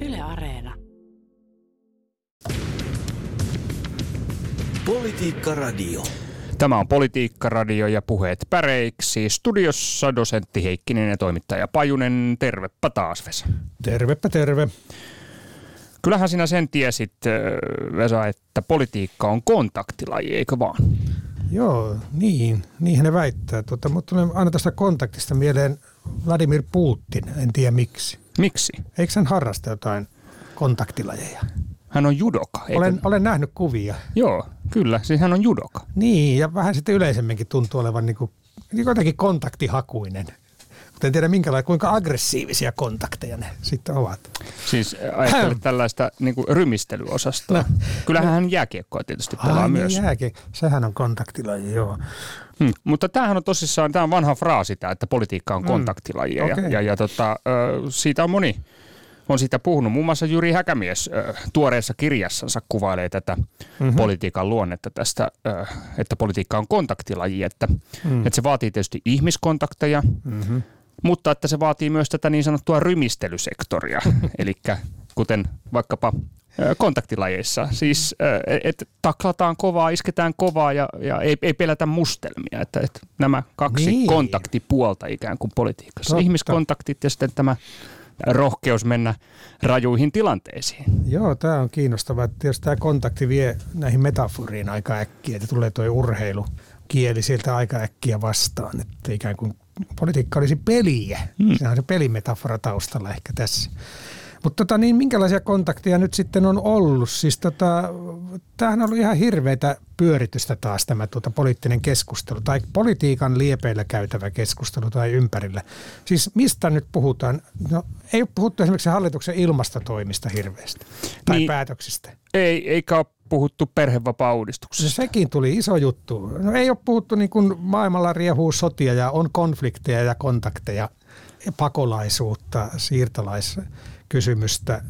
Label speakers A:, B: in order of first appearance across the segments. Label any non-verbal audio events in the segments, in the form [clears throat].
A: Yle Areena.
B: Politiikka Radio.
C: Tämä on Politiikka Radio ja puheet päreiksi. Studiossa dosentti Heikkinen ja toimittaja Pajunen. Tervepä taas Vesa.
D: Tervepä terve.
C: Kyllähän sinä sen tiesit, äh, Vesa, että politiikka on kontaktilaji, eikö vaan?
D: Joo, niin, niinhän ne väittää. Tota, mutta tulee aina tästä kontaktista mieleen Vladimir Putin, en tiedä miksi.
C: Miksi?
D: Eikö hän harrasta jotain kontaktilajeja?
C: Hän on judoka, eikö?
D: Olen, olen nähnyt kuvia.
C: Joo, kyllä. Siis hän on judoka.
D: Niin, ja vähän sitten yleisemminkin tuntuu olevan niin kuin, niin jotenkin kontaktihakuinen. Mutta en tiedä minkälaisia, kuinka aggressiivisia kontakteja ne sitten ovat.
C: Siis ajattelet tällaista niin kuin rymistelyosastoa.
D: No.
C: Kyllähän hän jääkiekkoa tietysti pelaa
D: Ai,
C: myös.
D: Niin jääkin. Sehän on kontaktilaji, joo.
C: Hmm. Mutta tämähän on tosissaan, tämä on vanha fraasi tämä, että politiikka on kontaktilaji. Ja,
D: okei.
C: ja, ja tota, ö, siitä on moni on siitä puhunut. Muun muassa Jyri Häkämies tuoreessa kirjassansa kuvailee tätä mm-hmm. politiikan luonnetta tästä, että politiikka on kontaktilaji, että, mm. että se vaatii tietysti ihmiskontakteja, mm-hmm. mutta että se vaatii myös tätä niin sanottua rymistelysektoria, [laughs] eli kuten vaikkapa kontaktilajeissa. Siis, että taklataan kovaa, isketään kovaa ja, ja ei, ei pelätä mustelmia. Että, että nämä kaksi
D: Niin.
C: kontaktipuolta ikään kuin politiikassa.
D: Totta.
C: Ihmiskontaktit ja sitten tämä rohkeus mennä rajuihin tilanteisiin.
D: Joo, tämä on kiinnostavaa. Jos tämä kontakti vie näihin metaforiin aika äkkiä, että tulee tuo urheilu kieli sieltä aika äkkiä vastaan, että ikään kuin politiikka olisi peliä. Hmm. Sehän on se pelimetafora taustalla ehkä tässä. Mutta tota, niin, minkälaisia kontakteja nyt sitten on ollut? Siis tota, tämähän on ollut ihan hirveätä pyöritystä taas tämä tuota, poliittinen keskustelu tai politiikan liepeillä käytävä keskustelu tai ympärillä. Siis mistä nyt puhutaan? No, ei ole puhuttu esimerkiksi hallituksen ilmastotoimista hirveästi tai niin. Päätöksistä.
C: Ei, eikä ole puhuttu
D: Se
C: perhevapaa-uudistuksesta.
D: sekin tuli iso juttu. No, ei ole puhuttu niin kuin maailmalla riehuu sotia ja on konflikteja ja kontakteja, ja pakolaisuutta, siirtolaiskysymystä.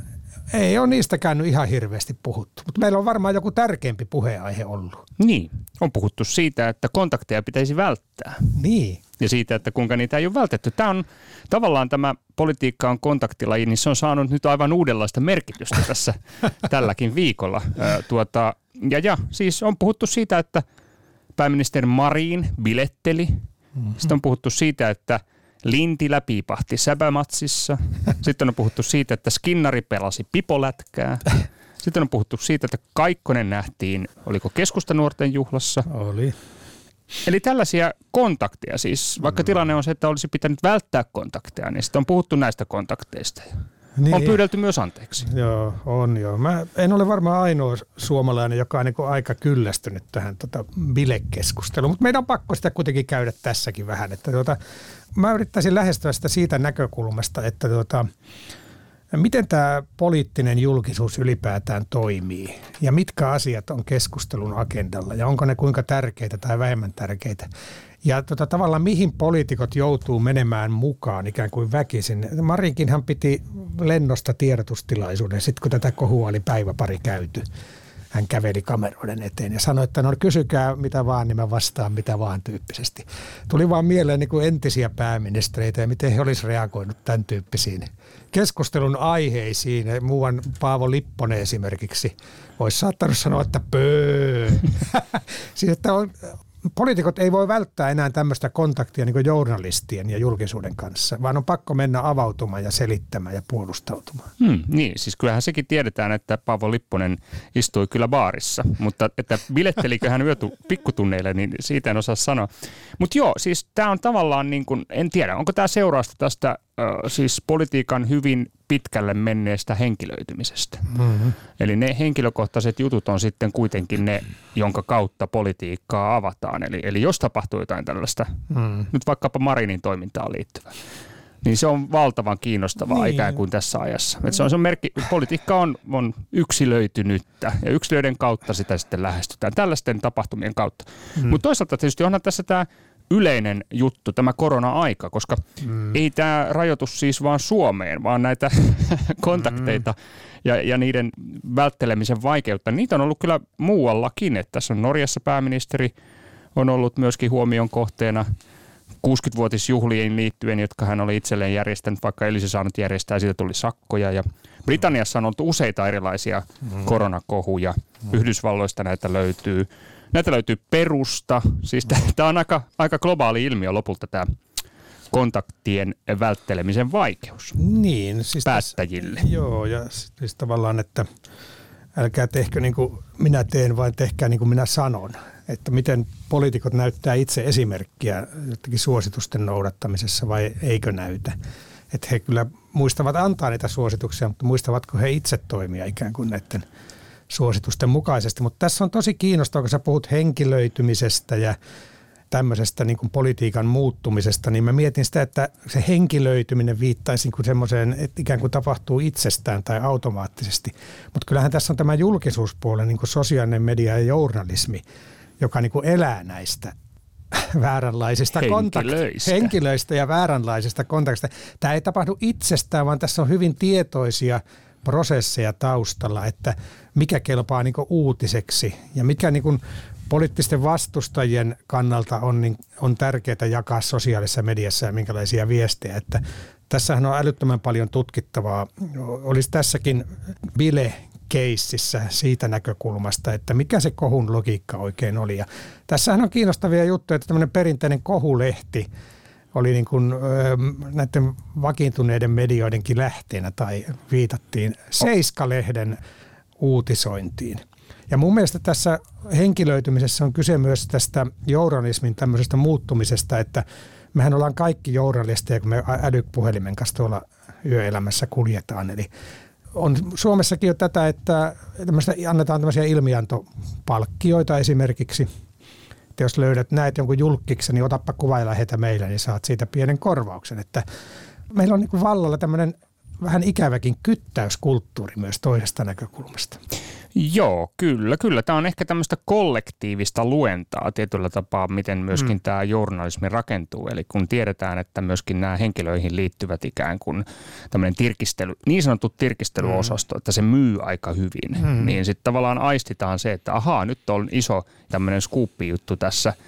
D: Ei ole niistä käynyt ihan hirveästi puhuttu, mutta meillä on varmaan joku tärkeämpi puheenaihe ollut.
C: Niin, on puhuttu siitä, että kontakteja pitäisi välttää.
D: Niin.
C: ja siitä, että kuinka niitä ei ole vältetty. Tämä on tavallaan tämä politiikka on kontaktilaji, niin se on saanut nyt aivan uudenlaista merkitystä tässä [laughs] tälläkin viikolla. Ö, Tuota, ja, ja siis on puhuttu siitä, että pääministeri Marin biletteli. Mm-hmm. Sitten on puhuttu siitä, että Lintilä piipahti säbämatsissa. [laughs] Sitten on puhuttu siitä, että Skinnari pelasi pipolätkää. Sitten on puhuttu siitä, että Kaikkonen nähtiin, oliko keskustanuorten juhlassa.
D: Oli.
C: Eli tällaisia kontakteja siis, vaikka tilanne on se, että olisi pitänyt välttää kontakteja, niin sitten on puhuttu näistä kontakteista.
D: Niin.
C: On pyydelty myös anteeksi.
D: Joo, on joo. Mä en ole varmaan ainoa suomalainen, joka on niin aika kyllästynyt tähän tota bilekeskusteluun, mutta meidän on pakko sitä kuitenkin käydä tässäkin vähän. Että tuota, mä yrittäisin lähestyä sitä siitä näkökulmasta, että tuota, miten tämä poliittinen julkisuus ylipäätään toimii ja mitkä asiat on keskustelun agendalla ja onko ne kuinka tärkeitä tai vähemmän tärkeitä. Ja tota, tavallaan mihin poliitikot joutuu menemään mukaan ikään kuin väkisin. Marinkinhan piti lennosta tiedotustilaisuuden, sitten kun tätä kohua oli päivä pari käyty. Hän käveli kameroiden eteen ja sanoi, että no kysykää mitä vaan, niin mä vastaan mitä vaan tyyppisesti. Tuli vaan mieleen niin kuin entisiä pääministereitä ja miten he olisivat reagoinut tämän tyyppisiin keskustelun aiheisiin. Muuan Paavo Lipponen esimerkiksi olisi saattanut sanoa, että pöö. [laughs] siis että on, poliitikot ei voi välttää enää tämmöistä kontaktia niin journalistien ja julkisuuden kanssa, vaan on pakko mennä avautumaan ja selittämään ja puolustautumaan.
C: Hmm, niin, siis kyllähän sekin tiedetään, että Paavo Lipponen istui kyllä baarissa, mutta että bilettelikö hän yötu pikkutunneille, niin siitä en osaa sanoa. Mutta joo, siis tämä on tavallaan niin kuin, en tiedä, onko tämä seurausta tästä siis politiikan hyvin pitkälle menneestä henkilöitymisestä. Mm-hmm. Eli ne henkilökohtaiset jutut on sitten kuitenkin ne, jonka kautta politiikkaa avataan. Eli, eli jos tapahtuu jotain tällaista, mm. nyt vaikkapa Marinin toimintaan liittyvää, niin se on valtavan kiinnostavaa niin.
D: Niin.
C: ikään kuin tässä ajassa. Et se on se on merkki, politiikka on, on yksilöitynyttä ja yksilöiden kautta sitä sitten lähestytään, tällaisten tapahtumien kautta. Mm. Mutta toisaalta tietysti onhan tässä tämä yleinen juttu, tämä korona-aika, koska mm. ei tämä rajoitus siis vaan Suomeen, vaan näitä [laughs] kontakteita mm. ja, ja niiden välttelemisen vaikeutta, niitä on ollut kyllä muuallakin. Että tässä on Norjassa pääministeri on ollut myöskin huomion kohteena 60-vuotisjuhliin liittyen, jotka hän oli itselleen järjestänyt, vaikka ei olisi saanut järjestää, siitä tuli sakkoja. Ja Britanniassa on ollut useita erilaisia mm. koronakohuja. Mm. Yhdysvalloista näitä löytyy. Näitä löytyy perusta. Siis tämä on aika, aika globaali ilmiö lopulta tämä kontaktien välttelemisen vaikeus
D: niin, siis
C: päättäjille.
D: Tässä, joo, ja siis tavallaan, että älkää tehkö niin kuin minä teen, vaan tehkää niin kuin minä sanon. Että miten poliitikot näyttää itse esimerkkiä jotenkin suositusten noudattamisessa vai eikö näytä. Että he kyllä muistavat antaa niitä suosituksia, mutta muistavatko he itse toimia ikään kuin näiden suositusten mukaisesti. Mutta tässä on tosi kiinnostavaa, kun sä puhut henkilöitymisestä ja tämmöisestä niin kuin politiikan muuttumisesta, niin mä mietin sitä, että se henkilöityminen viittaisi niin kuin semmoiseen, että ikään kuin tapahtuu itsestään tai automaattisesti. Mutta kyllähän tässä on tämä julkisuuspuolen niin kuin sosiaalinen media ja journalismi, joka niin kuin elää näistä [laughs] vääränlaisista
C: henkilöistä.
D: henkilöistä ja vääränlaisista kontaktista. Tämä ei tapahdu itsestään, vaan tässä on hyvin tietoisia prosesseja taustalla, että mikä kelpaa niin uutiseksi ja mikä niin poliittisten vastustajien kannalta on, niin, on tärkeää jakaa sosiaalisessa mediassa ja minkälaisia viestejä. Että tässähän on älyttömän paljon tutkittavaa. Olisi tässäkin bile keississä siitä näkökulmasta, että mikä se kohun logiikka oikein oli. Ja tässähän on kiinnostavia juttuja, että tämmöinen perinteinen kohulehti oli niin kuin, näiden vakiintuneiden medioidenkin lähteenä tai viitattiin Seiska-lehden uutisointiin. Ja mun mielestä tässä henkilöitymisessä on kyse myös tästä journalismin tämmöisestä muuttumisesta, että mehän ollaan kaikki journalisteja, kun me älypuhelimen kanssa tuolla yöelämässä kuljetaan. Eli on Suomessakin jo tätä, että annetaan tämmöisiä ilmiantopalkkioita esimerkiksi. Että jos löydät, näet jonkun julkkiksen, niin otappa kuva ja lähetä meille, niin saat siitä pienen korvauksen. Että meillä on niin vallalla tämmöinen vähän ikäväkin kyttäyskulttuuri myös toisesta näkökulmasta.
C: Joo, kyllä, kyllä. Tämä on ehkä tämmöistä kollektiivista luentaa tietyllä tapaa, miten myöskin mm. tämä journalismi rakentuu. Eli kun tiedetään, että myöskin nämä henkilöihin liittyvät ikään kuin tämmöinen tirkistely, niin sanottu tirkistelyosasto, mm. että se myy aika hyvin, mm. niin sitten tavallaan aistitaan se, että ahaa, nyt on iso tämmöinen skuuppi-juttu tässä –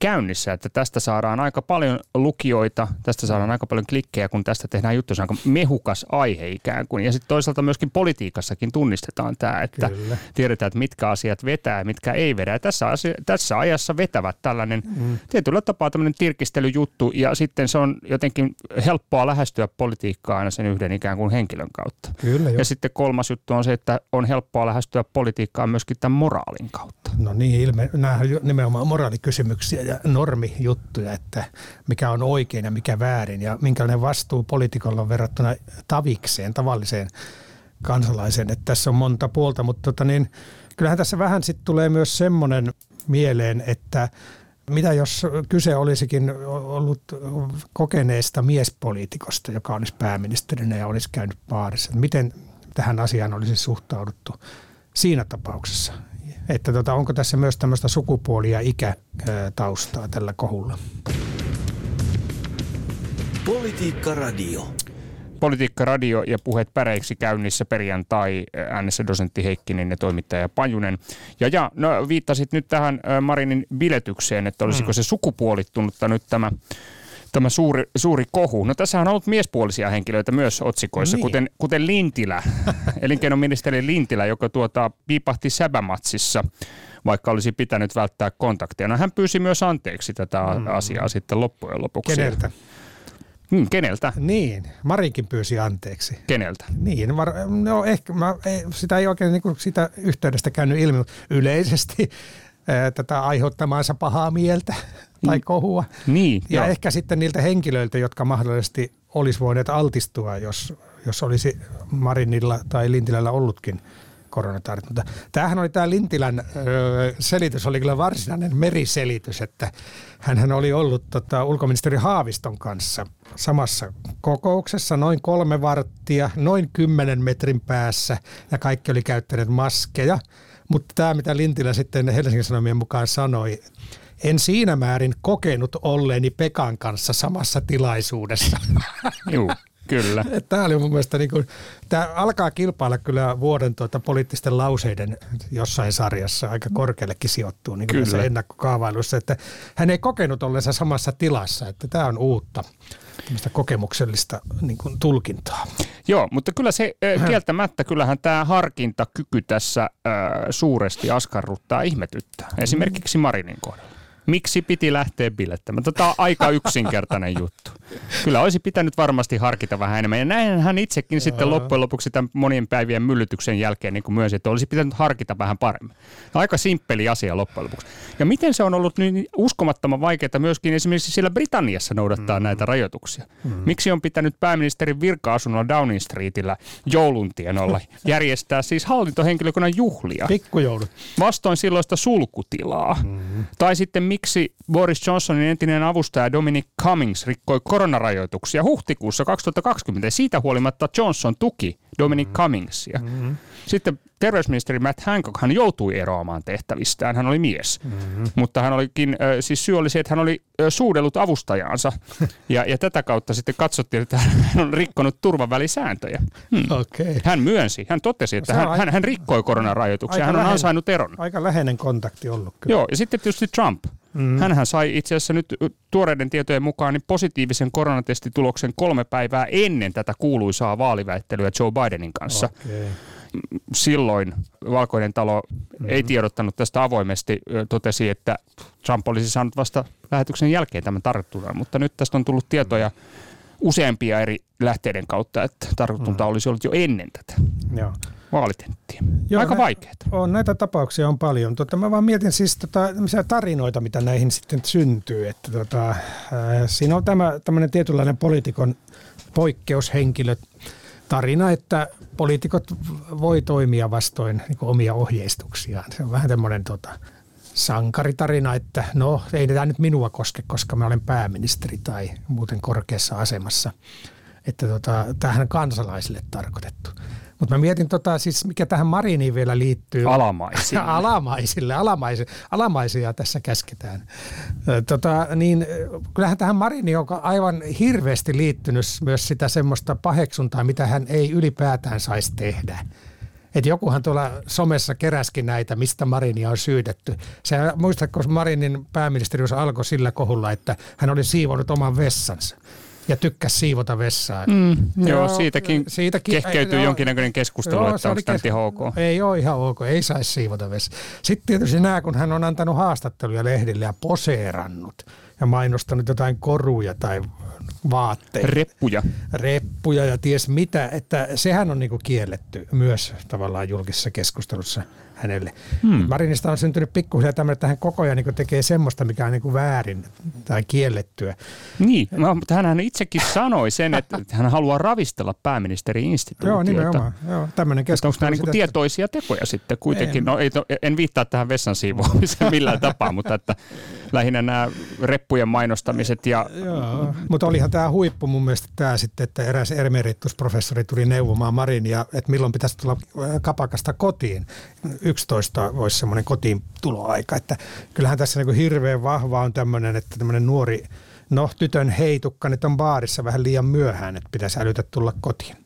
C: käynnissä, että tästä saadaan aika paljon lukijoita, tästä saadaan aika paljon klikkejä, kun tästä tehdään juttu, se on aika mehukas aihe ikään kuin. Ja sitten toisaalta myöskin politiikassakin tunnistetaan tämä, että Kyllä. tiedetään, että mitkä asiat vetää ja mitkä ei vedä. Ja tässä, asia, tässä ajassa vetävät tällainen mm. tietyllä tapaa tämmöinen tirkistelyjuttu ja sitten se on jotenkin helppoa lähestyä politiikkaa aina sen yhden ikään kuin henkilön kautta.
D: Kyllä,
C: ja sitten kolmas juttu on se, että on helppoa lähestyä politiikkaa myöskin tämän moraalin kautta.
D: No niin, ilme, nämä nimenomaan moraalikysymys kysymyksiä ja normijuttuja, että mikä on oikein ja mikä väärin ja minkälainen vastuu poliitikolla on verrattuna tavikseen, tavalliseen kansalaiseen. Että tässä on monta puolta, mutta tota niin, kyllähän tässä vähän sitten tulee myös semmoinen mieleen, että mitä jos kyse olisikin ollut kokeneesta miespoliitikosta, joka olisi pääministerinä ja olisi käynyt baarissa. Miten tähän asiaan olisi suhtauduttu siinä tapauksessa? Että tota, onko tässä myös tämmöistä sukupuoli- ja ikätaustaa tällä kohulla?
A: Politiikka Radio.
C: Politiikka Radio ja puheet päreiksi käynnissä perjantai äänessä dosentti Heikkinen ja toimittaja Pajunen. Ja, ja no, viittasit nyt tähän Marinin biletykseen, että olisiko mm. se sukupuolittunutta nyt tämä tämä suuri, suuri kohu. No tässä on ollut miespuolisia henkilöitä myös otsikoissa, niin. kuten, kuten Lintilä, [laughs] elinkeinoministeri Lintilä, joka tuota, piipahti Säbämatsissa vaikka olisi pitänyt välttää kontaktia. No hän pyysi myös anteeksi tätä mm. asiaa sitten loppujen lopuksi.
D: Keneltä?
C: Hmm, keneltä?
D: Niin, Marikin pyysi anteeksi.
C: Keneltä?
D: Niin, var, no ehkä, mä, ei, sitä ei oikein niin kuin sitä yhteydestä käynyt ilmi, yleisesti ää, tätä aiheuttamaansa pahaa mieltä tai kohua.
C: Niin,
D: ja
C: joo.
D: ehkä sitten niiltä henkilöiltä, jotka mahdollisesti olisi voineet altistua, jos, jos olisi Marinilla tai Lintilällä ollutkin koronatartunta. Tämähän oli tämä Lintilän ö, selitys, oli kyllä varsinainen meriselitys, että hän oli ollut tota, ulkoministeri Haaviston kanssa samassa kokouksessa noin kolme varttia, noin kymmenen metrin päässä ja kaikki oli käyttäneet maskeja. Mutta tämä, mitä Lintilä sitten Helsingin Sanomien mukaan sanoi, en siinä määrin kokenut olleeni Pekan kanssa samassa tilaisuudessa. [laughs]
C: Juu. Kyllä.
D: Tämä oli mun mielestä, niin kuin, tämä alkaa kilpailla kyllä vuoden tuota poliittisten lauseiden jossain sarjassa, aika korkeallekin sijoittuu niin tässä ennakkokaavailussa, että hän ei kokenut ollensa samassa tilassa, että tämä on uutta kokemuksellista niin kuin, tulkintaa.
C: Joo, mutta kyllä se kieltämättä, kyllähän tämä harkintakyky tässä äh, suuresti askarruttaa ihmetyttää. Esimerkiksi Marinin kohdalla. Miksi piti lähteä bilettämään? Tämä on aika yksinkertainen juttu. Kyllä olisi pitänyt varmasti harkita vähän enemmän. Ja näin hän itsekin sitten loppujen lopuksi tämän monien päivien myllytyksen jälkeen niin kuin myönsi, että olisi pitänyt harkita vähän paremmin. Aika simppeli asia loppujen lopuksi. Ja miten se on ollut niin uskomattoman vaikeaa myöskin esimerkiksi siellä Britanniassa noudattaa mm. näitä rajoituksia? Mm. Miksi on pitänyt pääministerin virka-asunnolla Downing Streetillä jouluntienolla [laughs] järjestää siis hallintohenkilökunnan juhlia?
D: Pikkujoulut.
C: Vastoin silloista sulkutilaa. Mm. Tai sitten miksi Boris Johnsonin entinen avustaja Dominic Cummings rikkoi koronarajoituksia huhtikuussa 2020. Siitä huolimatta Johnson tuki Dominic mm-hmm. Cummingsia. Mm-hmm. Sitten terveysministeri Matt Hancock hän joutui eroamaan tehtävistään. Hän oli mies, mm-hmm. mutta hän olikin, siis syy oli se, että hän oli suudellut avustajaansa. [laughs] ja, ja tätä kautta sitten katsottiin, että hän [laughs] on rikkonut turvavälisääntöjä. Hmm.
D: Okay.
C: Hän myönsi, hän totesi, että hän, hän, hän rikkoi koronarajoituksia. Hän on läheinen, ansainnut eron.
D: Aika läheinen kontakti ollut. Kyllä.
C: Joo, ja sitten tietysti Trump. Mm. Hänhän sai itse asiassa nyt tuoreiden tietojen mukaan niin positiivisen koronatestituloksen kolme päivää ennen tätä kuuluisaa vaaliväittelyä Joe Bidenin kanssa. Okay. Silloin Valkoinen talo mm-hmm. ei tiedottanut tästä avoimesti, totesi, että Trump olisi saanut vasta lähetyksen jälkeen tämän tartunnan, mutta nyt tästä on tullut tietoja useampia eri lähteiden kautta, että tartunta mm. olisi ollut jo ennen tätä. Joo vaalitenttiä. Joo, Aika vaikeaa.
D: On, näitä tapauksia on paljon. Tota, mä vaan mietin siis tota, tarinoita, mitä näihin sitten syntyy. Että, tota, äh, siinä on tämä tämmöinen tietynlainen poliitikon poikkeushenkilö tarina, että poliitikot voi toimia vastoin niin omia ohjeistuksiaan. Se on vähän tämmöinen tota, sankaritarina, että no ei tämä nyt minua koske, koska mä olen pääministeri tai muuten korkeassa asemassa. Että tota, tähän kansalaisille tarkoitettu. Mutta mä mietin, tota, siis mikä tähän Mariniin vielä liittyy.
C: Alamaisille. [laughs]
D: alamaisille. Alamaisille. Alamaisia tässä käsketään. Tota, niin, kyllähän tähän Mariniin on aivan hirveästi liittynyt myös sitä semmoista paheksuntaa, mitä hän ei ylipäätään saisi tehdä. Että jokuhan tuolla somessa keräskin näitä, mistä Marinia on syytetty. Se muistatko, Marinin pääministerius alkoi sillä kohulla, että hän oli siivonut oman vessansa ja tykkäsi siivota vessaa.
C: Mm, joo, joo, siitäkin, siitäkin kehkeytyy ei, jonkinnäköinen keskustelu, joo, että onko tämä kes- ok.
D: Ei ole ihan ok, ei saisi siivota vessaa. Sitten tietysti nämä, kun hän on antanut haastatteluja lehdille ja poseerannut ja mainostanut jotain koruja tai vaatteita.
C: Reppuja.
D: Reppuja ja ties mitä, että sehän on niinku kielletty myös tavallaan julkisessa keskustelussa hänelle. Hmm. Marinista on syntynyt pikkuhiljaa tämmöinen, että hän koko ajan niin tekee semmoista, mikä on niin väärin tai kiellettyä.
C: Niin, no, mutta hän itsekin sanoi sen, että [laughs] hän haluaa ravistella pääministeri-instituutiota.
D: Joo, nimenomaan. Joo, tämmöinen
C: keskustelu. Onko nämä niin tietoisia tekoja sitten kuitenkin? En. No, ei, en viittaa tähän vessan siivoamiseen [laughs] millään tapaa, mutta että lähinnä nämä reppujen mainostamiset. Ja...
D: Joo, mutta olihan tämä huippu mun mielestä tämä sitten, että eräs emeritusprofessori tuli neuvomaan Marinia, että milloin pitäisi tulla kapakasta kotiin 11 olisi semmoinen kotiin tuloaika. Että kyllähän tässä niin kuin hirveän vahva on tämmöinen, että tämmöinen nuori, no tytön heitukka nyt on baarissa vähän liian myöhään, että pitäisi älytä tulla kotiin.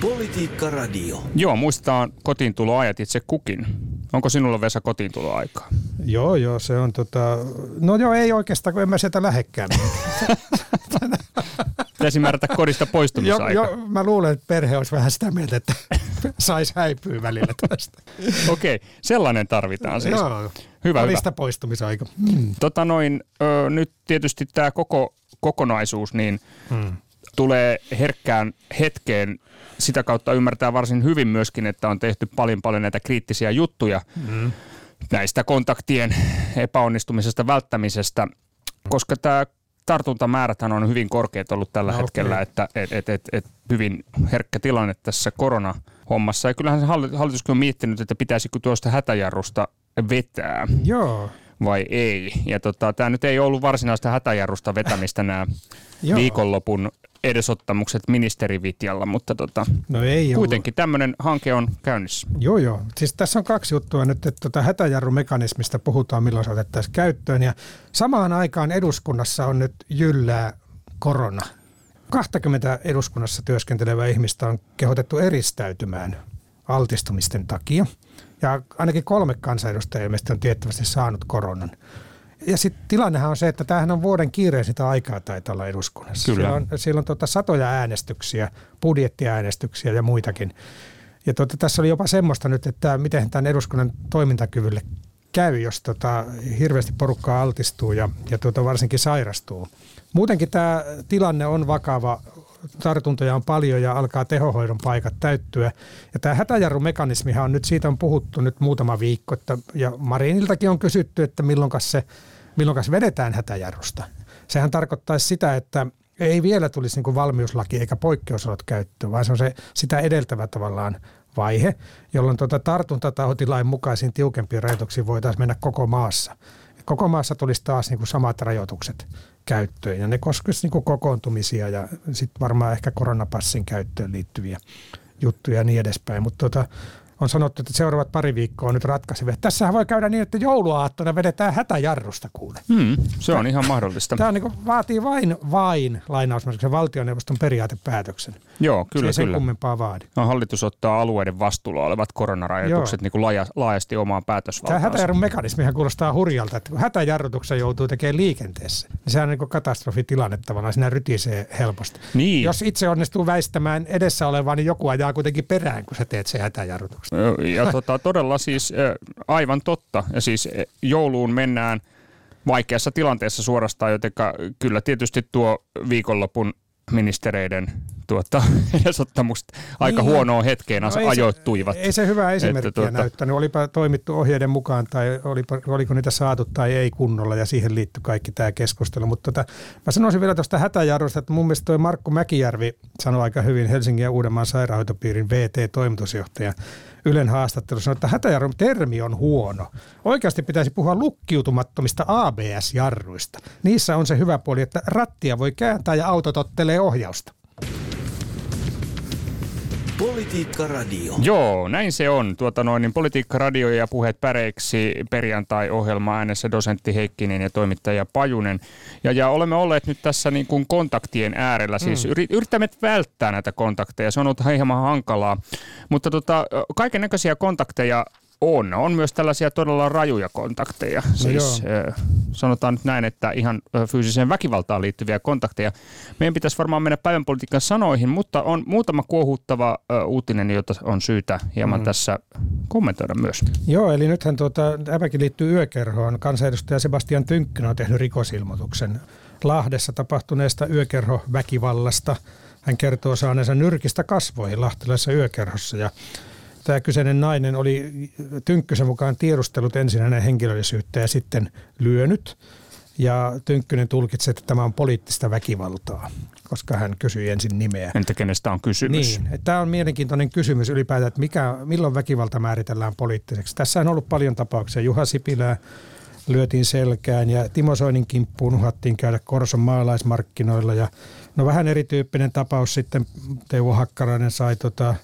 A: Politiikka Radio.
C: Joo, muistetaan kotiintuloajat itse kukin. Onko sinulla Vesa kotiintuloaikaa?
D: Joo, joo, se on tota... No joo, ei oikeastaan, kun en mä sieltä lähekkään. [laughs] [laughs]
C: Pitäisi määrätä kodista poistumisaika.
D: Jo, jo, mä luulen, että perhe olisi vähän sitä mieltä, että [laughs] saisi häipyä välillä tästä.
C: Okei, okay, sellainen tarvitaan siis.
D: Joo, hyvä, kodista hyvä. poistumisaika.
C: Hmm. Tota noin, ö, nyt tietysti tämä koko kokonaisuus, niin hmm. tulee herkkään hetkeen sitä kautta ymmärtää varsin hyvin myöskin, että on tehty paljon paljon näitä kriittisiä juttuja mm. näistä kontaktien epäonnistumisesta välttämisestä, koska tämä tartuntamäärät on hyvin korkeat ollut tällä no, hetkellä, okay. että et, et, et, et hyvin herkkä tilanne tässä koronahommassa. Ja kyllähän hallituskin on miettinyt, että pitäisikö tuosta hätäjarrusta vetää.
D: Joo
C: vai ei. Ja tota, tämä nyt ei ollut varsinaista hätäjarrusta vetämistä nämä viikonlopun edesottamukset ministerivitjalla, mutta tota, no ei kuitenkin tämmöinen hanke on käynnissä.
D: Joo, joo. Siis tässä on kaksi juttua nyt, että tota hätäjarrumekanismista puhutaan, milloin se otettaisiin käyttöön. Ja samaan aikaan eduskunnassa on nyt jyllää korona. 20 eduskunnassa työskentelevää ihmistä on kehotettu eristäytymään altistumisten takia. Ja ainakin kolme kansanedustajaa ilmeisesti on tiettävästi saanut koronan. Ja sitten tilannehan on se, että tämähän on vuoden kiireisintä aikaa taitaa olla eduskunnassa.
C: Kyllä.
D: Siellä on, siellä on tota satoja äänestyksiä, budjettiäänestyksiä ja muitakin. Ja tota, tässä oli jopa semmoista nyt, että miten tämän eduskunnan toimintakyvylle käy, jos tota, hirveästi porukkaa altistuu ja, ja tota, varsinkin sairastuu. Muutenkin tämä tilanne on vakava. Tartuntoja on paljon ja alkaa tehohoidon paikat täyttyä. Ja tämä hätäjarrumekanismihan on nyt, siitä on puhuttu nyt muutama viikko. Että, ja Mariniltakin on kysytty, että milloin se, milloin vedetään hätäjarrusta. Sehän tarkoittaisi sitä, että ei vielä tulisi niin valmiuslaki eikä poikkeusolot käyttöön, vaan se on se sitä edeltävä tavallaan vaihe, jolloin tuota tartuntatautilain mukaisiin tiukempiin rajoituksiin voitaisiin mennä koko maassa. Koko maassa tulisi taas niin samat rajoitukset käyttöön ja ne koskisivat niin kokoontumisia ja sitten varmaan ehkä koronapassin käyttöön liittyviä juttuja ja niin edespäin. Mutta tota, on sanottu, että seuraavat pari viikkoa on nyt ratkaisevia. Tässähän voi käydä niin, että jouluaattona vedetään hätäjarrusta kuule.
C: Hmm, se on ihan mahdollista.
D: Tämä on niin kuin, vaatii vain, vain lainausmerkiksi valtioneuvoston periaatepäätöksen.
C: Joo, kyllä,
D: se ei
C: kyllä.
D: kummempaa vaadi.
C: No, hallitus ottaa alueiden vastuulla olevat koronarajoitukset niin kuin laaja, laajasti omaan
D: Tämä
C: päätösvaltaansa.
D: hätäjarrun mekanismihan kuulostaa hurjalta, että kun hätäjarrutuksen joutuu tekemään liikenteessä, niin sehän on niin katastrofitilanne tavallaan, siinä rytisee helposti.
C: Niin.
D: Jos itse onnistuu väistämään edessä olevaa, niin joku ajaa kuitenkin perään, kun sä teet sen hätäjarrutuksen.
C: Ja tota, todella siis aivan totta. Ja siis jouluun mennään vaikeassa tilanteessa suorastaan, joten kyllä tietysti tuo viikonlopun ministereiden tuota, [laughs] edesottamusta aika
D: Niin.
C: huonoon hetkeen
D: No
C: no,
D: ei se-
C: ajoittuivat.
D: Ei se hyvää esimerkkiä
C: tuota-
D: näyttänyt. Olipa toimittu ohjeiden mukaan tai olipa, oliko niitä saatu tai ei kunnolla ja siihen liittyy kaikki tämä keskustelu. Mutta tota, mä sanoisin vielä tuosta hätäjarrusta, että mun mielestä toi Markku Mäkijärvi sanoi aika hyvin Helsingin ja Uudenmaan sairaanhoitopiirin VT-toimitusjohtaja Ylen haastattelussa, että hätäjarrun termi on huono. Oikeasti pitäisi puhua lukkiutumattomista ABS-jarruista. Niissä on se hyvä puoli, että rattia voi kääntää ja auto tottelee ohjausta.
A: Politiikka Radio.
C: Joo, näin se on. Tuota noin, niin Politiikka Radio ja puheet päreiksi perjantai-ohjelma äänessä dosentti Heikkinen ja toimittaja Pajunen. Ja, ja olemme olleet nyt tässä niin kuin kontaktien äärellä, siis mm. yritämme välttää näitä kontakteja. Se on ollut hieman hankalaa, mutta tota, kaiken näköisiä kontakteja on. On myös tällaisia todella rajuja kontakteja. Siis äh, sanotaan nyt näin, että ihan fyysiseen väkivaltaan liittyviä kontakteja. Meidän pitäisi varmaan mennä päivänpolitiikan sanoihin, mutta on muutama kuohuttava uutinen, jota on syytä hieman mm. tässä kommentoida myös.
D: Joo, eli nythän tuota, tämäkin liittyy yökerhoon. Kansanedustaja Sebastian Tynkkynen on tehnyt rikosilmoituksen Lahdessa tapahtuneesta yökerhoväkivallasta. Hän kertoo saaneensa nyrkistä kasvoihin lahtelaisessa yökerhossa ja Tämä kyseinen nainen oli Tynkkysen mukaan tiedustellut ensin hänen henkilöllisyyttä ja sitten lyönyt. Ja Tynkkynen tulkitsi, että tämä on poliittista väkivaltaa, koska hän kysyi ensin nimeä.
C: Entä kenestä on kysymys?
D: Niin, että tämä on mielenkiintoinen kysymys ylipäätään, että mikä, milloin väkivalta määritellään poliittiseksi. Tässä on ollut paljon tapauksia. Juha Sipilää lyötiin selkään ja Timo Soinin kimppuun uhattiin käydä Korson maalaismarkkinoilla. Ja, no vähän erityyppinen tapaus sitten Teuvo Hakkarainen sai tota,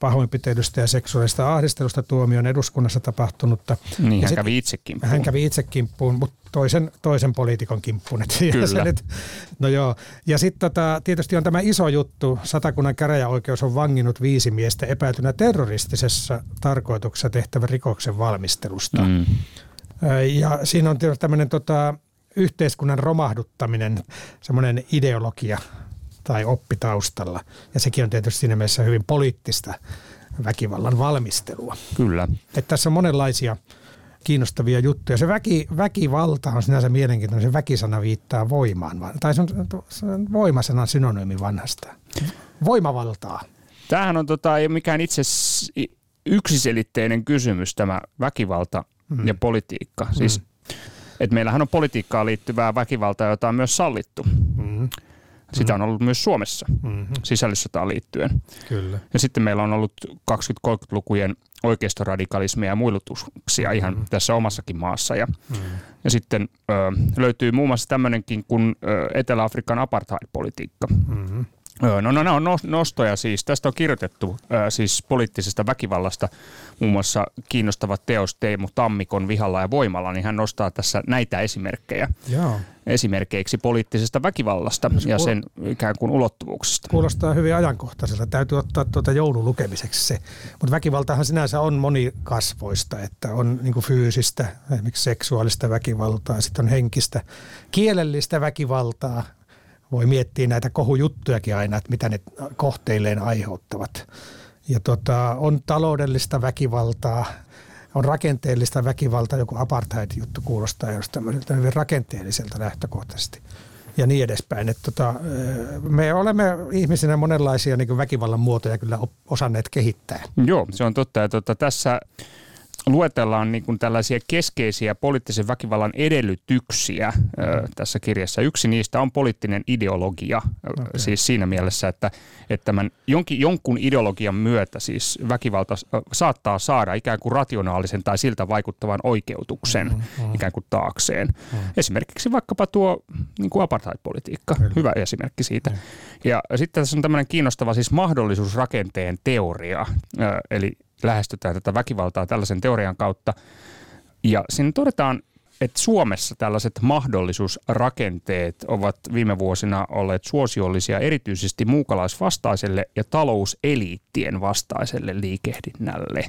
D: pahoinpitelystä ja seksuaalista ahdistelusta tuomion eduskunnassa tapahtunutta.
C: Niin,
D: ja
C: hän
D: sit-
C: kävi itse kimppuun.
D: hän kävi itse kimppuun, mutta toisen, toisen poliitikon kimppuun. [laughs]
C: Kyllä.
D: se nyt, no joo. Ja sitten tota, tietysti on tämä iso juttu. Satakunnan käräjäoikeus on vanginnut viisi miestä epäiltynä terroristisessa tarkoituksessa tehtävän rikoksen valmistelusta.
C: Mm.
D: Ja siinä on tietysti tämmöinen tota, yhteiskunnan romahduttaminen, semmoinen ideologia tai oppi taustalla. Ja sekin on tietysti siinä mielessä hyvin poliittista väkivallan valmistelua.
C: Kyllä.
D: Että tässä on monenlaisia kiinnostavia juttuja. Se väki, väkivalta on sinänsä mielenkiintoinen. Se väkisana viittaa voimaan. Tai se on, se on voimasanan synonyymi vanhasta. Voimavaltaa.
C: Tämähän on tota, ei ole mikään itse yksiselitteinen kysymys tämä väkivalta mm. ja politiikka. Siis, että meillähän on politiikkaan liittyvää väkivaltaa, jota on myös sallittu.
D: Mm,
C: Sitä on ollut myös Suomessa
D: mm,
C: sisällissotaan liittyen.
D: kyllä.
C: Ja sitten meillä on ollut 20-30-lukujen oikeistoradikalismia ja muilutuksia ihan
D: Mm.
C: tässä omassakin maassa. Ja,
D: Mm.
C: ja sitten ö, löytyy muun muassa tämmöinenkin kuin ö, Etelä-Afrikan apartheid-politiikka.
D: Mm,
C: No, no nämä on nostoja siis. Tästä on kirjoitettu äh, siis poliittisesta väkivallasta muun muassa kiinnostava teos Teemu Tammikon Vihalla ja Voimalla, niin hän nostaa tässä näitä esimerkkejä.
D: Joo.
C: Esimerkkeiksi poliittisesta väkivallasta no, ja sen ikään kuin ulottuvuuksista.
D: Kuulostaa hyvin ajankohtaiselta. Täytyy ottaa tuota joululukemiseksi se. Mutta väkivaltahan sinänsä on monikasvoista, että on niin fyysistä, esimerkiksi seksuaalista väkivaltaa, sitten on henkistä, kielellistä väkivaltaa, voi miettiä näitä kohujuttujakin aina, että mitä ne kohteilleen aiheuttavat. Ja tota, on taloudellista väkivaltaa, on rakenteellista väkivaltaa, joku apartheid-juttu kuulostaa jos tämmöiseltä hyvin rakenteelliselta lähtökohtaisesti ja niin edespäin. Että tota, me olemme ihmisinä monenlaisia niin väkivallan muotoja kyllä osanneet kehittää.
C: Joo, se on totta. Ja tota, tässä luetellaan niin kuin tällaisia keskeisiä poliittisen väkivallan edellytyksiä ö, tässä kirjassa. Yksi niistä on poliittinen ideologia, okay. siis siinä mielessä, että, että tämän jonkin, jonkun ideologian myötä siis väkivalta saattaa saada ikään kuin rationaalisen tai siltä vaikuttavan oikeutuksen mm-hmm. ikään kuin taakseen. Mm-hmm. Esimerkiksi vaikkapa tuo niin kuin apartheid-politiikka, Kyllä. hyvä esimerkki siitä. Mm-hmm. Ja sitten tässä on tämmöinen kiinnostava siis mahdollisuusrakenteen teoria, eli lähestytään tätä väkivaltaa tällaisen teorian kautta. Ja siinä todetaan, että Suomessa tällaiset mahdollisuusrakenteet ovat viime vuosina olleet suosiollisia erityisesti muukalaisvastaiselle ja talouseliittien vastaiselle liikehdinnälle.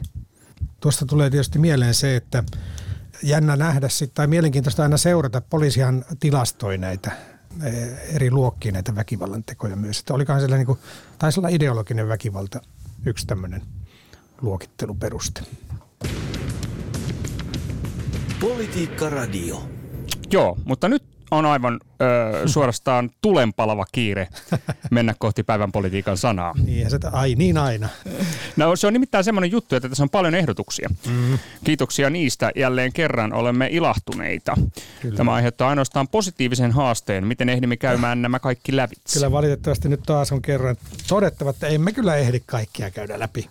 D: Tuosta tulee tietysti mieleen se, että jännä nähdä sit, tai mielenkiintoista aina seurata. Poliisihan tilastoi näitä eh, eri luokkia näitä väkivallan tekoja myös. Että olikohan siellä niin kuin, taisi olla ideologinen väkivalta yksi tämmöinen luokitteluperuste.
A: Politiikka Radio.
C: Joo, mutta nyt on aivan ö, suorastaan tulenpalava kiire mennä kohti päivän politiikan sanaa.
D: Niin, se, ai niin aina.
C: No se on nimittäin semmoinen juttu, että tässä on paljon ehdotuksia. Mm. Kiitoksia niistä. Jälleen kerran olemme ilahtuneita. Kyllä. Tämä aiheuttaa ainoastaan positiivisen haasteen, miten ehdimme käymään nämä kaikki lävitse.
D: Kyllä valitettavasti nyt taas on kerran todettava, että emme kyllä ehdi kaikkia käydä läpi.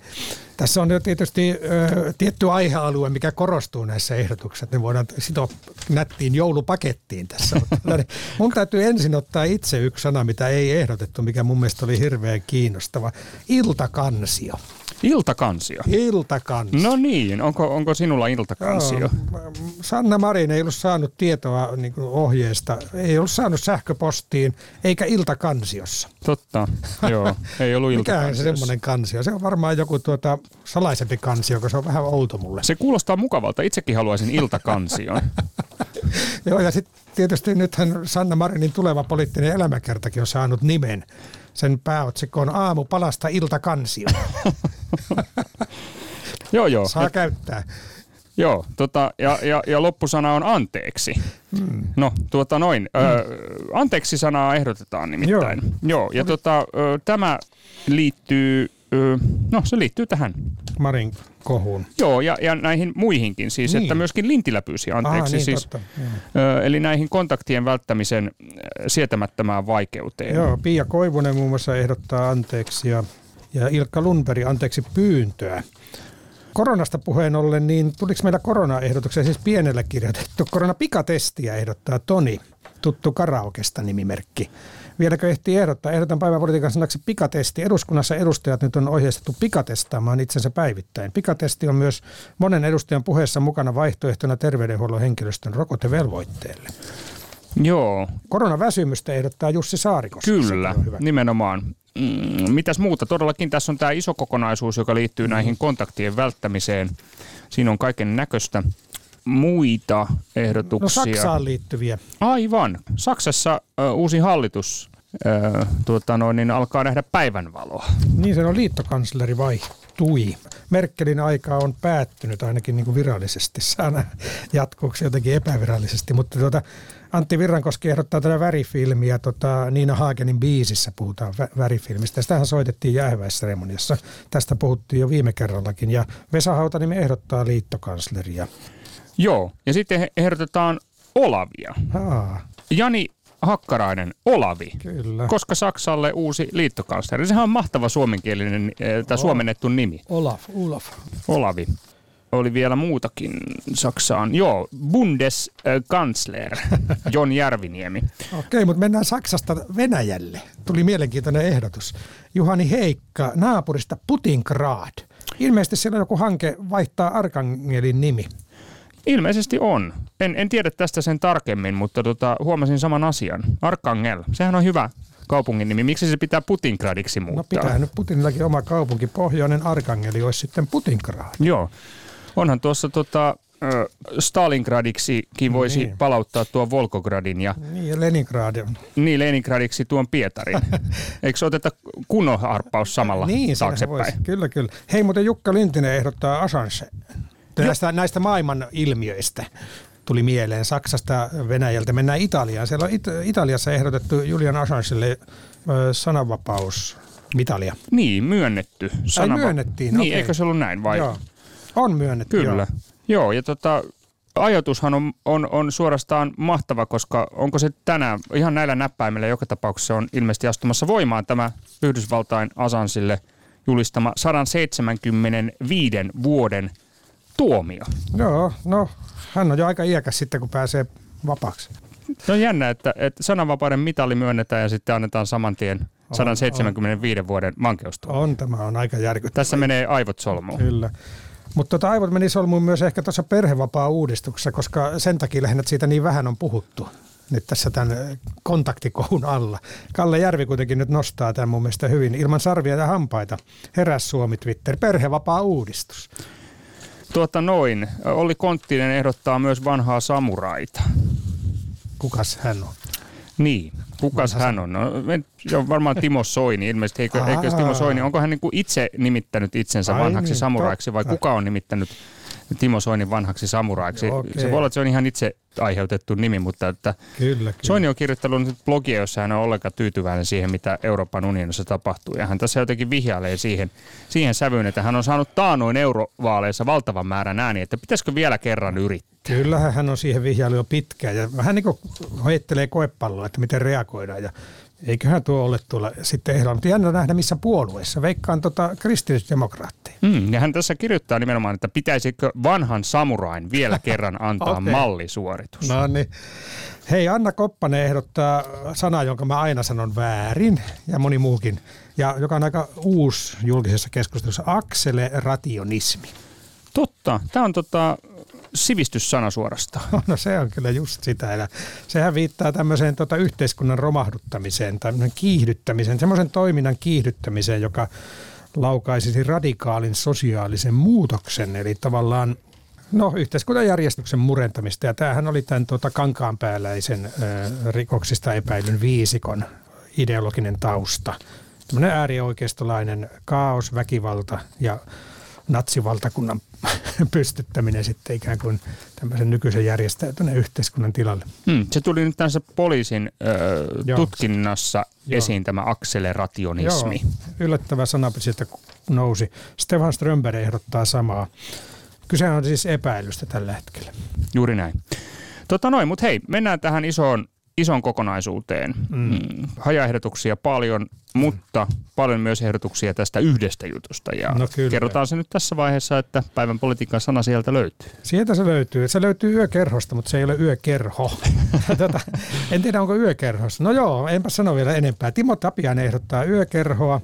D: Tässä on jo tietysti ö, tietty aihealue, mikä korostuu näissä ehdotuksissa. Ne voidaan sitoa nättiin joulupakettiin tässä. [laughs] mun täytyy ensin ottaa itse yksi sana, mitä ei ehdotettu, mikä mun mielestä oli hirveän kiinnostava. Iltakansio.
C: Iltakansio?
D: Iltakansio.
C: No niin, onko, onko sinulla iltakansio? Joo.
D: Sanna Marin ei ollut saanut tietoa niin ohjeesta, ei ollut saanut sähköpostiin eikä iltakansiossa.
C: Totta, joo, ei ollut
D: Mikähän se semmoinen kansio? Se on varmaan joku tuota salaisempi kansio, joka se on vähän outo mulle.
C: Se kuulostaa mukavalta, itsekin haluaisin iltakansion. [laughs]
D: joo, ja sitten tietysti nythän Sanna Marinin tuleva poliittinen elämäkertakin on saanut nimen. Sen pääotsikko on Aamu palasta iltakansio. [laughs]
C: joo, joo.
D: Saa käyttää.
C: Joo, tota, ja, ja, ja loppusana on anteeksi. Hmm. No, tuota noin. Hmm. Ö, anteeksi-sanaa ehdotetaan nimittäin. Joo, joo ja tota, ö, tämä liittyy, no se liittyy tähän.
D: Marin kohuun.
C: Joo, ja, ja näihin muihinkin siis, niin. että myöskin Lintilä pyysi anteeksi. Aha, niin, siis, totta. Ö, eli näihin kontaktien välttämisen sietämättömään vaikeuteen.
D: Joo, Pia Koivunen muun muassa ehdottaa anteeksi ja, ja Ilkka Lundberg anteeksi pyyntöä. Koronasta puheen ollen, niin tuliko meillä koronaehdotuksia, siis pienellä kirjoitettu. Koronapikatestiä ehdottaa Toni, tuttu karaokesta nimimerkki. Vieläkö ehtii ehdottaa? Ehdotan päiväpolitiikan sanaksi pikatesti. Eduskunnassa edustajat nyt on ohjeistettu pikatestaamaan itsensä päivittäin. Pikatesti on myös monen edustajan puheessa mukana vaihtoehtona terveydenhuollon henkilöstön rokotevelvoitteelle.
C: Joo.
D: Koronaväsymystä ehdottaa Jussi Saarikos.
C: Kyllä, nimenomaan. Mm, mitäs muuta? Todellakin tässä on tämä iso kokonaisuus, joka liittyy mm. näihin kontaktien välttämiseen. Siinä on kaiken näköistä muita ehdotuksia.
D: No Saksaan liittyviä.
C: Aivan. Saksassa uh, uusi hallitus uh, tuota noin, niin alkaa nähdä päivänvaloa.
D: Niin se on liittokansleri vaihtui. Merkelin aika on päättynyt ainakin niin kuin virallisesti. Saa jatkuuko jotenkin epävirallisesti, mutta tuota, Antti Virrankoski ehdottaa tätä värifilmiä. Tota, Niina Haakenin biisissä puhutaan vä- värifilmistä. Sitähän soitettiin jäähyväisseremoniassa. Tästä puhuttiin jo viime kerrallakin. Ja Vesa Hautanimi ehdottaa liittokansleria.
C: Joo, ja sitten ehdotetaan Olavia.
D: Aa.
C: Jani Hakkarainen, Olavi.
D: Kyllä.
C: Koska Saksalle uusi liittokansleri. Sehän on mahtava suomenkielinen, eh, tai suomennettu nimi.
D: Olaf, Olaf.
C: Olavi. oli vielä muutakin Saksaan. Joo, Bundeskansler [laughs] Jon Järviniemi.
D: Okei, mutta mennään Saksasta Venäjälle. Tuli mielenkiintoinen ehdotus. Juhani Heikka naapurista Putingrad. Ilmeisesti siellä on joku hanke vaihtaa Arkangelin nimi.
C: Ilmeisesti on. En, en tiedä tästä sen tarkemmin, mutta tota, huomasin saman asian. Arkangel, sehän on hyvä kaupungin nimi. Miksi se pitää Putingradiksi
D: No
C: muuttaa?
D: pitää nyt Putinillakin oma kaupunki. Pohjoinen Arkangeli olisi sitten Putingrad.
C: Joo. Onhan tuossa tota, ö, Stalingradiksi voisi
D: Niin.
C: palauttaa tuon Volgogradin ja
D: Niin, ja Leningrad on.
C: niin Leningradiksi tuon Pietarin. [laughs] Eikö oteta kunnon harppaus samalla
D: niin,
C: taaksepäin?
D: voisi. Kyllä, kyllä. Hei, muuten Jukka Lintinen ehdottaa Assange. Näistä, näistä maailman ilmiöistä tuli mieleen Saksasta Venäjältä. Mennään Italiaan. Siellä on It- Italiassa ehdotettu Julian Assangelle ö, sananvapausmitalia.
C: Niin, myönnetty. Sanava-
D: myönnettiin,
C: Niin,
D: okei.
C: eikö se ollut näin vai?
D: Joo. On myönnetty.
C: Kyllä.
D: Joo.
C: Joo, ja tota, ajatushan on, on, on suorastaan mahtava, koska onko se tänään ihan näillä näppäimillä joka tapauksessa on ilmeisesti astumassa voimaan tämä Yhdysvaltain Asansille julistama 175 vuoden tuomio.
D: Joo, no hän on jo aika iäkäs sitten, kun pääsee vapaaksi.
C: Se on jännä, että, että sananvapauden mitali myönnetään ja sitten annetaan saman tien 175 vuoden vankeustuomio.
D: On, tämä on aika järkyttävä.
C: Tässä menee aivot solmuun.
D: Kyllä. Mutta tota, aivot meni solmuun myös ehkä tuossa perhevapaa-uudistuksessa, koska sen takia lähinnä siitä niin vähän on puhuttu nyt tässä tämän kontaktikohun alla. Kalle Järvi kuitenkin nyt nostaa tämän mun mielestä hyvin. Ilman sarvia ja hampaita. Heräs Suomi Twitter. Perhevapaa-uudistus.
C: Tuota noin. Olli Konttinen ehdottaa myös vanhaa samuraita.
D: Kukas hän on?
C: Niin, kukas hän on? No, jo, varmaan Timo Soini ilmeisesti. Eikö, eikö Timo Soini, onko hän niin kuin itse nimittänyt itsensä
D: Ai
C: vanhaksi
D: niin,
C: samuraiksi vai kuka on nimittänyt Timo Soinin vanhaksi samuraiksi?
D: Joo, okei.
C: Se voi olla, että se on ihan itse aiheutettu nimi, mutta että
D: Kyllä, kyllä.
C: Soini on kirjoittanut nyt blogia, jossa hän on ollenkaan tyytyväinen siihen, mitä Euroopan unionissa tapahtuu. Ja hän tässä jotenkin vihjailee siihen, siihen sävyyn, että hän on saanut taanoin eurovaaleissa valtavan määrän ääniä, että pitäisikö vielä kerran yrittää.
D: Kyllähän hän on siihen vihjailu jo pitkään ja vähän niin kuin heittelee koepalloa, että miten reagoidaan ja eiköhän tuo ole tuolla sitten ehdolla. Mutta jännä nähdä missä puolueessa. Veikkaan tota kristillisdemokraatteja.
C: Mm, ja hän tässä kirjoittaa nimenomaan, että pitäisikö vanhan samurain vielä [laughs] kerran antaa
D: Okei.
C: mallisuoritus.
D: No niin. Hei, Anna Koppanen ehdottaa sanaa, jonka mä aina sanon väärin ja moni muukin, ja joka on aika uusi julkisessa keskustelussa, akselerationismi.
C: Totta, tämä on tota, sivistyssana suorastaan. [laughs]
D: No se on kyllä just sitä. Ja sehän viittaa tämmöiseen tota, yhteiskunnan romahduttamiseen, tämmöisen kiihdyttämiseen, semmoisen toiminnan kiihdyttämiseen, joka laukaisisi radikaalin sosiaalisen muutoksen, eli tavallaan no, yhteiskuntajärjestyksen murentamista. Ja tämähän oli tämän tota, kankaanpääläisen ö, rikoksista epäilyn viisikon ideologinen tausta. Tämmöinen äärioikeistolainen kaos, väkivalta ja natsivaltakunnan [laughs] pystyttäminen sitten ikään kuin tämmöisen nykyisen järjestäytyneen yhteiskunnan tilalle.
C: Hmm, se tuli nyt tässä poliisin ö,
D: Joo.
C: tutkinnassa
D: Joo.
C: esiin tämä akselerationismi.
D: Joo, yllättävä sana sieltä nousi. Stefan Strömberg ehdottaa samaa. Kyse on siis epäilystä tällä hetkellä.
C: Juuri näin. Tota noin, mutta hei, mennään tähän isoon, isoon kokonaisuuteen. Mm. Hajaehdotuksia paljon, mutta paljon myös ehdotuksia tästä yhdestä jutusta. Ja
D: No kyllä.
C: kerrotaan se nyt tässä vaiheessa, että päivän politiikan sana sieltä löytyy.
D: Sieltä se löytyy. Se löytyy yökerhosta, mutta se ei ole yökerho. [laughs] [laughs] Tätä, en tiedä, onko yökerhossa. No joo, enpä sano vielä enempää. Timo Tapiainen ehdottaa yökerhoa.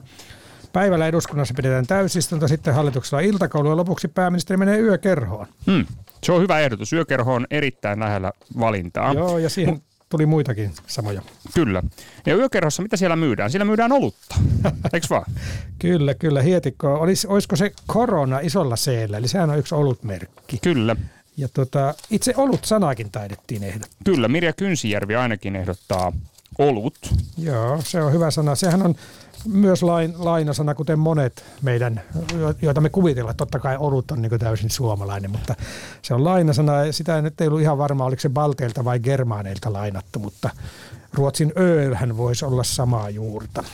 D: Päivällä eduskunnassa pidetään täysistunto, sitten hallituksella on iltakoulu ja lopuksi pääministeri menee yökerhoon.
C: Hmm. Se on hyvä ehdotus. Yökerho on erittäin lähellä valintaa.
D: Joo, ja siihen tuli muitakin samoja.
C: Kyllä. Ja yökerhossa, mitä siellä myydään? Siellä myydään olutta. [laughs] Eikö vaan?
D: Kyllä, kyllä. Hietikko, olis, olisiko se korona isolla seellä, eli sehän on yksi olutmerkki.
C: Kyllä.
D: Ja tota, itse olut sanaakin taidettiin ehdottaa.
C: Kyllä. Mirja Kynsijärvi ainakin ehdottaa olut.
D: Joo, se on hyvä sana. Sehän on myös lain, lainasana, kuten monet meidän, jo- joita me kuvitellaan. Totta kai olut on niin täysin suomalainen, mutta se on lainasana. Sitä nyt ei ollut ihan varma, oliko se Balteilta vai Germaaneilta lainattu, mutta Ruotsin öölhän voisi olla samaa juurta.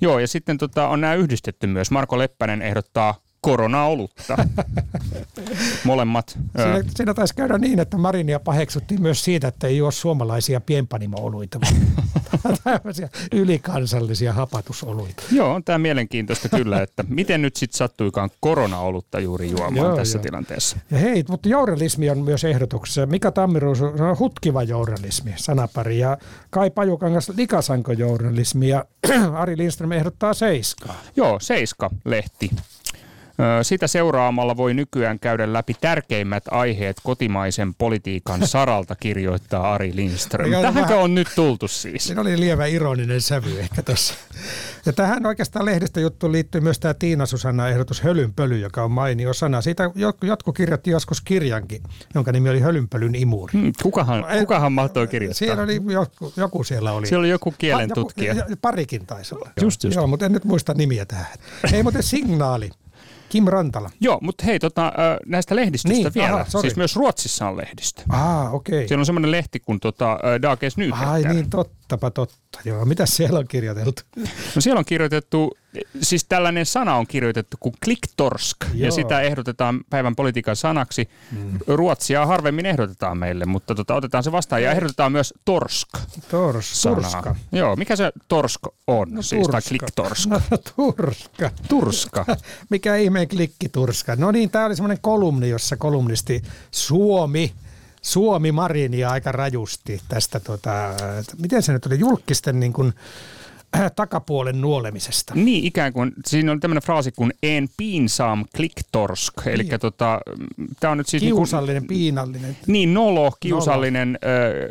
C: Joo, ja sitten tota, on nämä yhdistetty myös. Marko Leppänen ehdottaa korona-olutta. [laughs] Molemmat. ö,
D: Siinä, siinä taisi käydä niin, että Marinia paheksuttiin myös siitä, että ei ole suomalaisia pienpanimo-oluita, [laughs] tämmöisiä ylikansallisia hapatusoluita.
C: Joo, on tämä mielenkiintoista kyllä, että miten nyt sitten sattuikaan korona-olutta juuri juomaan
D: Joo,
C: tässä
D: joo.
C: tilanteessa.
D: Ja hei, mutta journalismi on myös ehdotuksessa. Mika Tammiruus on hutkiva journalismi, sanapari. Ja Kai Pajukangas likasanko journalismi ja [clears throat] Ari Lindström ehdottaa seiskaa.
C: Joo, Seiska-lehti. Sitä seuraamalla voi nykyään käydä läpi tärkeimmät aiheet kotimaisen politiikan [laughs] saralta, kirjoittaa Ari Lindström. Tähänkö
D: vähän-
C: on nyt tultu siis?
D: Siinä oli lievä ironinen sävy ehkä tuossa. Ja tähän oikeastaan lehdistöjuttuun liittyy myös tämä Tiina Susanna ehdotus hölynpöly, joka on mainio sana. Siitä jot- jotkut kirjoitti joskus kirjankin, jonka nimi oli Hölynpölyn imuri.
C: Hmm, Kukahan, kukahan mahtoi kirjoittaa?
D: Siellä oli joku, joku siellä oli.
C: Siellä oli joku
D: Pa-
C: kielen
D: joku-
C: tutkija.
D: ja- Parikin taisi olla.
C: Just, just.
D: Joo, mutta en nyt muista nimiä tähän. Ei muuten signaali. Kim Rantala.
C: Joo, mutta hei, tota, näistä lehdistöstä
D: Niin,
C: vielä.
D: aha, sorry.
C: siis myös Ruotsissa on lehdistö.
D: Ah, okei.
C: Siellä on semmoinen lehti kuin tota, Dagens Nyheter.
D: Ai niin, tottapa totta. Joo, mitä siellä on kirjoiteltu?
C: No siellä on kirjoitettu, siis tällainen sana on kirjoitettu kuin kliktorsk, ja
D: Joo.
C: sitä ehdotetaan päivän politiikan sanaksi. Mm. Ruotsia harvemmin ehdotetaan meille, mutta tota, otetaan se vastaan. Ja ehdotetaan myös torsk
D: Tors,
C: sanaa.
D: turska.
C: Joo, mikä se torsk on?
D: No,
C: siis, tai
D: turska.
C: kliktorsk.
D: No, turska.
C: Turska. [laughs]
D: Mikä ihmeen klikkiturska. No niin, tämä oli semmoinen kolumni, jossa kolumnisti Suomi, Suomi Marinia aika rajusti tästä, tota, miten se nyt oli, julkisten niin kuin, [clears throat] takapuolen nuolemisesta.
C: Niin, ikään kuin, siinä on tämmöinen fraasi kuin en pinsam kliktorsk, eli
D: Niin.
C: tota, tämä on nyt siis niinku-
D: Kiusallinen, piinallinen.
C: Niin, nolo, kiusallinen ö,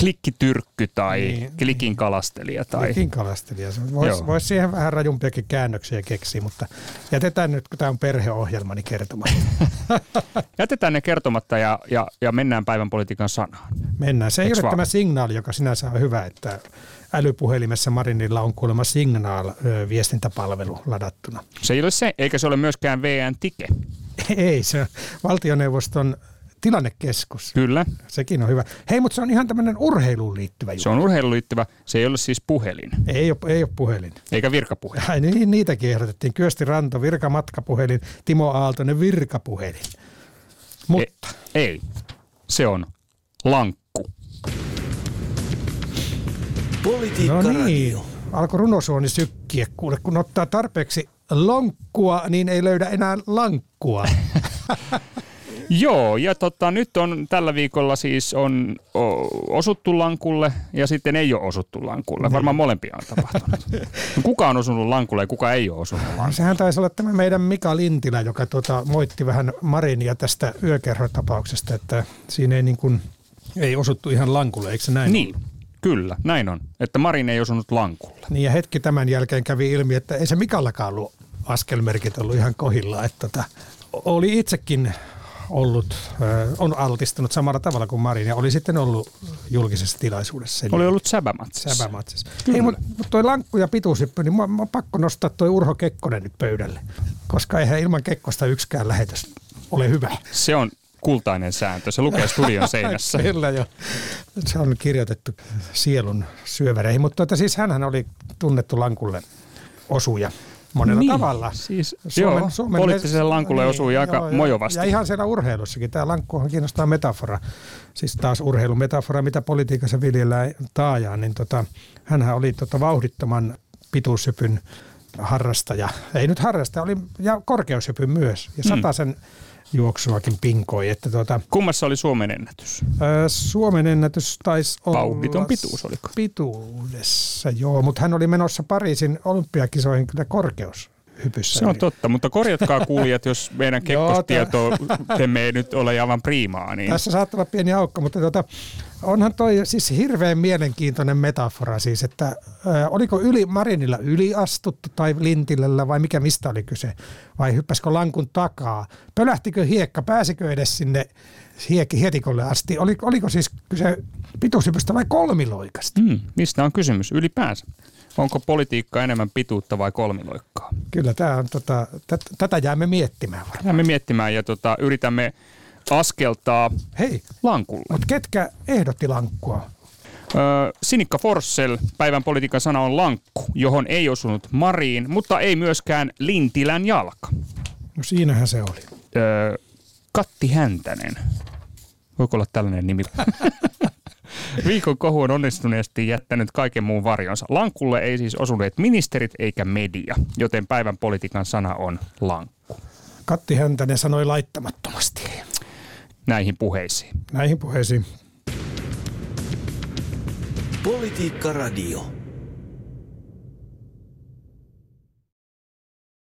C: klikkityrkky tai
D: Niin,
C: niin, klikin kalastelija. Tai,
D: Nekin kalastelija. Voisi vois siihen vähän rajumpiakin käännöksiä keksiä, mutta jätetään nyt, kun tämä on perheohjelma, niin kertomaan. [laughs]
C: Jätetään ne kertomatta ja, ja, ja mennään päivän politiikan sanaan.
D: Mennään. Se ei
C: Eiks
D: ole
C: vaan?
D: tämä signaali, joka sinänsä on hyvä, että älypuhelimessa Marinilla on kuulemma Signal-viestintäpalvelu ladattuna.
C: Se ei ole se, eikä se ole myöskään VN Tike. [laughs]
D: Ei, se on valtioneuvoston tilannekeskus.
C: Kyllä,
D: Sekin on hyvä. Hei, mutta se on ihan tämmöinen urheiluun liittyvä juttu.
C: se on urheiluun liittyvä. Se ei ole siis puhelin,
D: Ei ole, ei ole puhelin.
C: eikä virkapuhelin.
D: Ai, niin, niitäkin ehdotettiin. Kyösti Ranto, virkamatkapuhelin, Timo Aaltonen, virkapuhelin. Mutta
C: E- ei, se on lankku.
A: Politiikka
D: no niin, alkoi runosuoni sykkiä. Kuule, kun ottaa tarpeeksi lonkkua, niin ei löydä enää lankkua. [laughs]
C: Joo, ja tota, nyt on tällä viikolla siis on osuttu lankulle ja sitten ei ole osuttu lankulle. Varmaan molempia on tapahtunut. [laughs] No, kuka on osunut lankulle ja kuka ei ole osunut lankulle?
D: Sehän taisi olla tämä meidän Mika Lintilä, joka tuota, moitti vähän Marinia tästä yökerhotapauksesta, että siinä ei, niin kuin, ei osuttu ihan lankulle, eikö se näin
C: Niin, kyllä, näin on. Että Marin ei osunut lankulle.
D: Niin ja hetki tämän jälkeen kävi ilmi, että ei se Mikallakaan ollut askelmerkit ollut ihan kohilla. Että tota, oli itsekin ollut, on altistunut samalla tavalla kuin Marin ja oli sitten ollut julkisessa tilaisuudessa.
C: Oli ollut säbämatsissa.
D: Säbämatsissa. Ei, mutta mut toi lankku ja pituushyppy, niin mä, mä on pakko nostaa toi Urho Kekkonen nyt pöydälle. Koska eihän ilman Kekkosta yksikään lähetys ole hyvä.
C: Se on kultainen sääntö. Se lukee studion seinässä. [laughs]
D: Kyllä jo. Se on kirjoitettu sielun syöväreihin, mutta tuota, siis hänhän oli tunnettu lankulle osuja monella
C: Niin,
D: tavalla.
C: siis joo, poliittiselle lankulle osui aika
D: joo,
C: mojovasti.
D: Ja ihan siellä urheilussakin. Tämä lankkuhan kiinnostaa metafora. Siis taas urheilumetafora, mitä politiikassa viljellään taajaan. Niin tota, hänhän oli tota vauhdittoman pituushypyn harrastaja. Ei nyt harrastaja, oli ja korkeushypyn myös. Ja sataisen juoksuakin pinkoi. Että tota,
C: Kummassa oli Suomen ennätys?
D: Ö, Suomen ennätys taisi olla...
C: Vauhditon pituus, oliko?
D: Pituudessa, joo, mutta hän oli menossa Pariisin olympiakisoihin kyllä korkeushypyssä.
C: Se on totta, mutta korjatkaa [laughs] kuulijat, jos meidän
D: Joo,
C: kekkostietojemme ei nyt ole aivan priimaa. Niin
D: Tässä saattaa olla pieni aukko, mutta tota, onhan toi siis hirveän mielenkiintoinen metafora siis, että ö, oliko yli, Marinilla yliastuttu tai Lintilällä vai mikä mistä oli kyse, vai hyppäskö lankun takaa, pölähtikö hiekka, pääsikö edes sinne hiek- hietikolle asti, oli, oliko siis kyse pituushypystä vai kolmiloikasta?
C: Hmm, mistä on kysymys ylipäänsä? Onko politiikka enemmän pituutta vai kolmiloikkaa?
D: Kyllä tämä on, tota, tät, tätä jäämme miettimään varmaan.
C: Jäämme miettimään ja tota, yritämme askeltaa
D: Hei,
C: lankulle.
D: mutta ketkä ehdotti lankkua?
C: Öö, Sinikka Forssell, päivän politiikan sana on lankku, johon ei osunut Mariin, mutta ei myöskään Lintilän jalka.
D: No siinähän se oli.
C: Öö, Katti Häntänen. Voiko olla tällainen nimi? [laughs] Viikon kohu on onnistuneesti jättänyt kaiken muun varjonsa. Lankulle ei siis osuneet ministerit eikä media, joten päivän politiikan sana on lankku.
D: Katti Häntänen sanoi laittamattomasti
C: Näihin puheisiin.
D: näihin puheisiin.
A: Politiikka Radio.